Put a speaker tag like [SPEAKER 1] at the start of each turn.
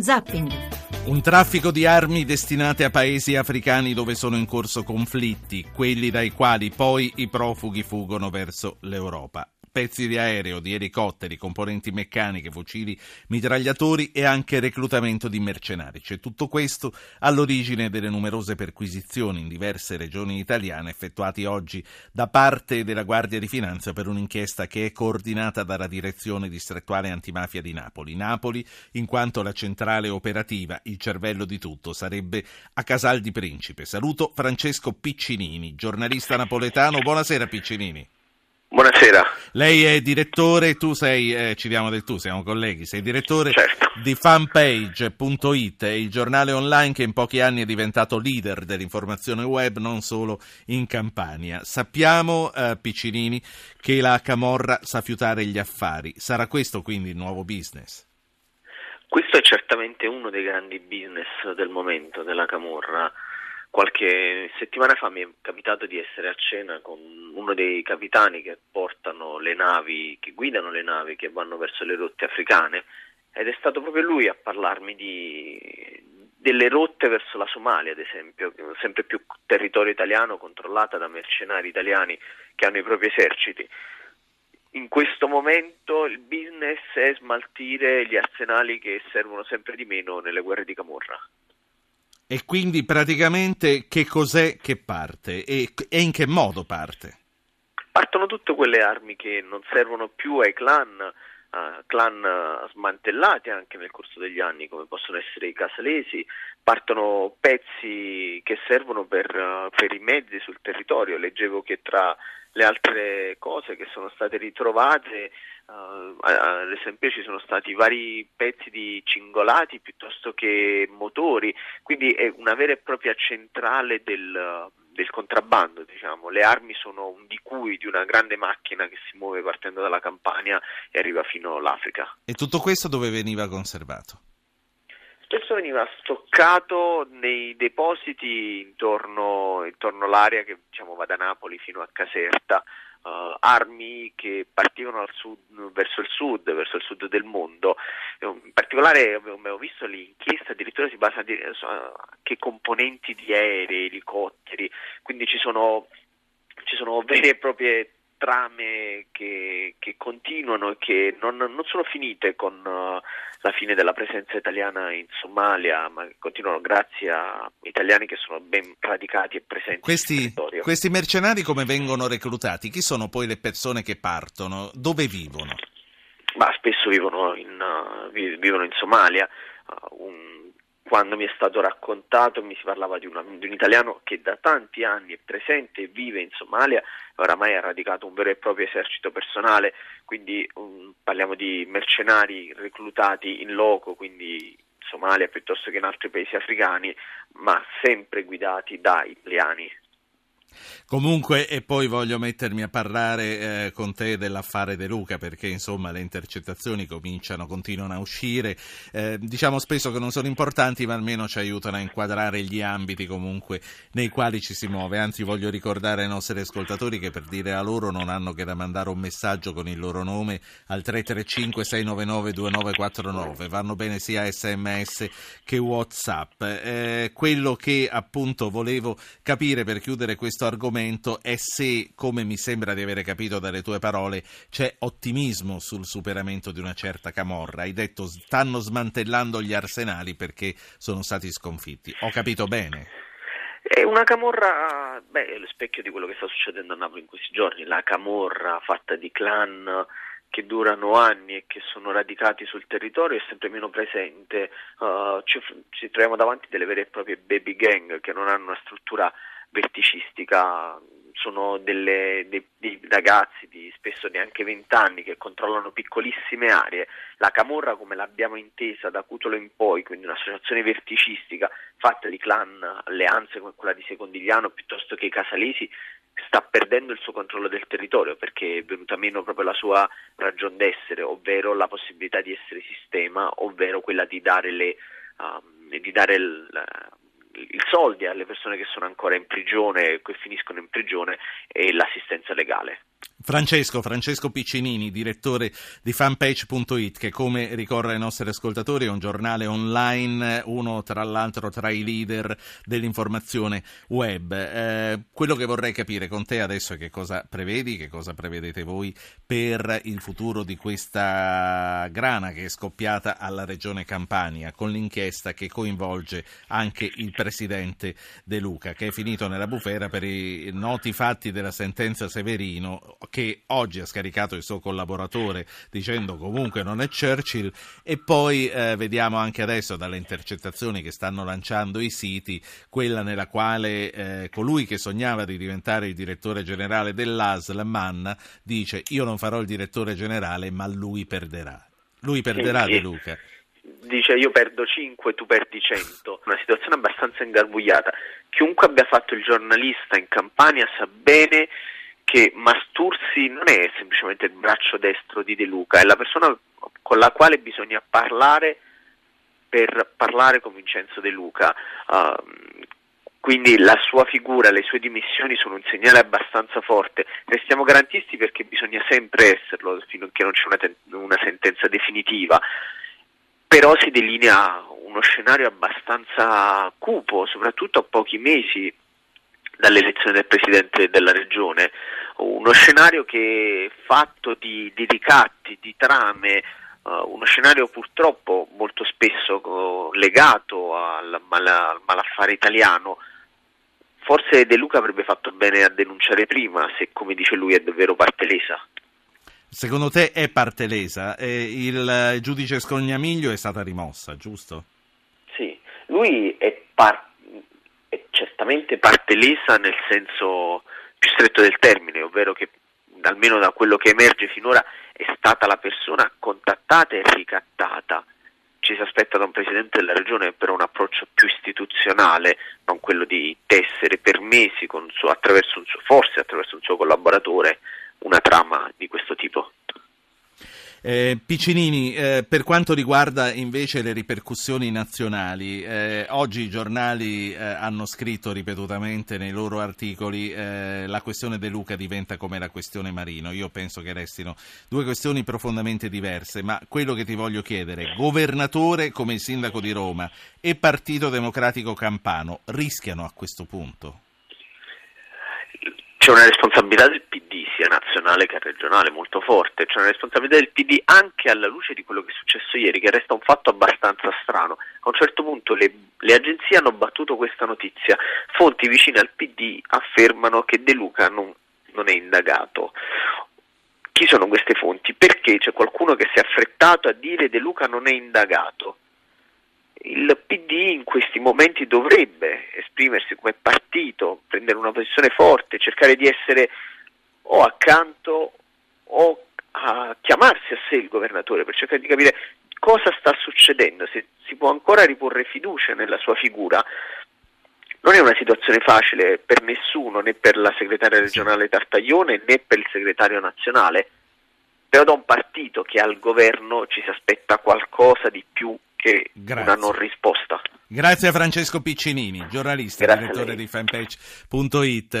[SPEAKER 1] Zapping.
[SPEAKER 2] Un traffico di armi destinate a paesi africani dove sono in corso conflitti, quelli dai quali poi i profughi fuggono verso l'Europa pezzi di aereo, di elicotteri, componenti meccaniche, fucili, mitragliatori e anche reclutamento di mercenari. C'è tutto questo all'origine delle numerose perquisizioni in diverse regioni italiane effettuate oggi da parte della Guardia di Finanza per un'inchiesta che è coordinata dalla Direzione distrettuale antimafia di Napoli. Napoli, in quanto la centrale operativa, il cervello di tutto, sarebbe a Casal di Principe. Saluto Francesco Piccinini, giornalista napoletano. Buonasera Piccinini.
[SPEAKER 3] Buonasera.
[SPEAKER 2] Lei è direttore, tu sei, eh, ci diamo del tu, siamo colleghi, sei direttore
[SPEAKER 3] certo.
[SPEAKER 2] di fanpage.it, il giornale online che in pochi anni è diventato leader dell'informazione web non solo in Campania. Sappiamo, eh, Piccinini, che la Camorra sa fiutare gli affari. Sarà questo quindi il nuovo business?
[SPEAKER 3] Questo è certamente uno dei grandi business del momento della Camorra Qualche settimana fa mi è capitato di essere a cena con uno dei capitani che portano le navi, che guidano le navi che vanno verso le rotte africane ed è stato proprio lui a parlarmi di, delle rotte verso la Somalia, ad esempio, sempre più territorio italiano controllata da mercenari italiani che hanno i propri eserciti. In questo momento il business è smaltire gli arsenali che servono sempre di meno nelle guerre di Camorra.
[SPEAKER 2] E quindi praticamente che cos'è che parte e, e, in che modo parte?
[SPEAKER 3] Partono tutte quelle armi che non servono più ai clan, uh, clan smantellati anche nel corso degli anni, come possono essere i casalesi, partono pezzi che servono per, uh, per i mezzi sul territorio. Leggevo che tra le altre cose che sono state ritrovate Uh, ad esempio ci sono stati vari pezzi di cingolati piuttosto che motori, quindi è una vera e propria centrale del, del contrabbando, diciamo. le armi sono un di cui di una grande macchina che si muove partendo dalla Campania e arriva fino all'Africa.
[SPEAKER 2] E tutto questo dove veniva conservato?
[SPEAKER 3] Spesso veniva stoccato nei depositi intorno, intorno all'area che diciamo, va da Napoli fino a Caserta, uh, armi che partivano sud, verso il sud, verso il sud del mondo. In particolare abbiamo visto l'inchiesta addirittura si basa su che componenti di aerei, elicotteri, quindi ci sono, ci sono vere e proprie trame che, che continuano e che non, non, sono finite con uh, la fine della presenza italiana in Somalia, ma continuano grazie a italiani che sono ben radicati e presenti
[SPEAKER 2] questi. Questi mercenari come vengono reclutati? Chi sono poi le persone che partono? Dove vivono?
[SPEAKER 3] Ma spesso vivono in, uh, vivono in Somalia. Uh, un, quando mi è stato raccontato mi si parlava di, una, di, un italiano che da tanti anni è presente e vive in Somalia, oramai ha radicato un vero e proprio esercito personale, quindi um, parliamo di mercenari reclutati in loco, quindi in Somalia piuttosto che in altri paesi africani, ma sempre guidati da italiani.
[SPEAKER 2] Comunque, e poi voglio mettermi a parlare eh, con te dell'affare De Luca, perché insomma le intercettazioni cominciano, continuano a uscire. Eh, diciamo spesso che non sono importanti, ma almeno ci aiutano a inquadrare gli ambiti comunque nei quali ci si muove. Anzi, voglio ricordare ai nostri ascoltatori che per dire a loro non hanno che da mandare un messaggio con il loro nome al 335 699 2949. Vanno bene sia sms che WhatsApp. Eh, quello che appunto volevo capire per chiudere questo argomento è se, come mi sembra di avere capito dalle tue parole, c'è ottimismo sul superamento di una certa camorra. Hai detto stanno smantellando gli arsenali perché sono stati sconfitti. Ho capito bene?
[SPEAKER 3] È una camorra, beh, è lo specchio di quello che sta succedendo a Napoli in questi giorni, la camorra fatta di clan che durano anni e che sono radicati sul territorio è sempre meno presente. Uh, ci, ci troviamo davanti delle vere e proprie baby gang che non hanno una struttura verticistica, sono delle, dei, dei, ragazzi di spesso neanche 20 anni che controllano piccolissime aree. La Camorra, come l'abbiamo intesa da Cutolo in poi, quindi un'associazione verticistica fatta di clan, alleanze come quella di Secondigliano piuttosto che i Casalesi, sta perdendo il suo controllo del territorio perché è venuta meno proprio la sua ragion d'essere, ovvero la possibilità di essere sistema, ovvero quella di dare le. Um, di dare il, i soldi alle persone che sono ancora in prigione, che finiscono in prigione e l'assistenza legale.
[SPEAKER 2] Francesco, Francesco Piccinini, direttore di fanpage.it, che come ricorda ai nostri ascoltatori è un giornale online, uno tra l'altro tra i leader dell'informazione web. Eh, quello che vorrei capire con te adesso è che cosa prevedi, che cosa prevedete voi per il futuro di questa grana che è scoppiata alla regione Campania, con l'inchiesta che coinvolge anche il presidente De Luca, che è finito nella bufera per i noti fatti della sentenza Severino che oggi ha scaricato il suo collaboratore dicendo comunque non è Churchill e poi eh, vediamo anche adesso dalle intercettazioni che stanno lanciando i siti quella nella quale eh, colui che sognava di diventare il direttore generale dell'ASL Mann dice io non farò il direttore generale ma lui perderà. Lui perderà sì, De Luca
[SPEAKER 3] dice io perdo 5, tu perdi 100, una situazione abbastanza ingarbugliata. Chiunque abbia fatto il giornalista in Campania sa bene che Mastursi non è semplicemente il braccio destro di De Luca, è la persona con la quale bisogna parlare per parlare con Vincenzo De Luca. Uh, quindi la sua figura, le sue dimissioni sono un segnale abbastanza forte. Restiamo garantisti perché bisogna sempre esserlo che non c'è una, ten- una sentenza definitiva. Però si delinea uno scenario abbastanza cupo, soprattutto a pochi mesi dall'elezione del Presidente della Regione, uno scenario che è fatto di, di ricatti, di trame, uh, uno scenario purtroppo molto spesso uh, legato al, mala, al malaffare italiano. Forse De Luca avrebbe fatto bene a denunciare prima, se come dice lui è davvero parte lesa.
[SPEAKER 2] Secondo te è parte lesa? Eh, il giudice Scognamiglio è stata rimossa, giusto?
[SPEAKER 3] Sì, lui è parte certamente parte lesa nel senso più stretto del termine, ovvero che almeno da quello che emerge finora è stata la persona contattata e ricattata. Ci si aspetta da un Presidente della Regione per un approccio più istituzionale, non quello di tessere per mesi suo, attraverso suo, forse attraverso un suo collaboratore una trama di questo tipo.
[SPEAKER 2] Eh, Piccinini, eh, per quanto riguarda invece le ripercussioni nazionali, eh, oggi i giornali eh, hanno scritto ripetutamente nei loro articoli eh, la questione De Luca diventa come la questione Marino. Io penso che restino due questioni profondamente diverse, ma quello che ti voglio chiedere, governatore come il sindaco di Roma e Partito Democratico Campano rischiano a questo punto?
[SPEAKER 3] C'è una responsabilità del PD sia nazionale che regionale molto forte, c'è una responsabilità del PD anche alla luce di quello che è successo ieri, che resta un fatto abbastanza strano. A un certo punto le, le agenzie hanno battuto questa notizia, fonti vicine al PD affermano che De Luca non, non è indagato. Chi sono queste fonti? Perché c'è qualcuno che si è affrettato a dire De Luca non è indagato? Il PD in questi momenti dovrebbe esprimersi come partito, prendere una posizione forte, cercare di essere o accanto o a chiamarsi a sé il governatore per cercare di capire cosa sta succedendo, se si può ancora riporre fiducia nella sua figura. Non è una situazione facile per nessuno, né per la segretaria regionale Tartaglione né per il segretario nazionale, però da un partito che al governo ci si aspetta qualcosa di più che Grazie. una non risposta.
[SPEAKER 2] Grazie a Francesco Piccinini, giornalista, Grazie direttore di fanpage.it.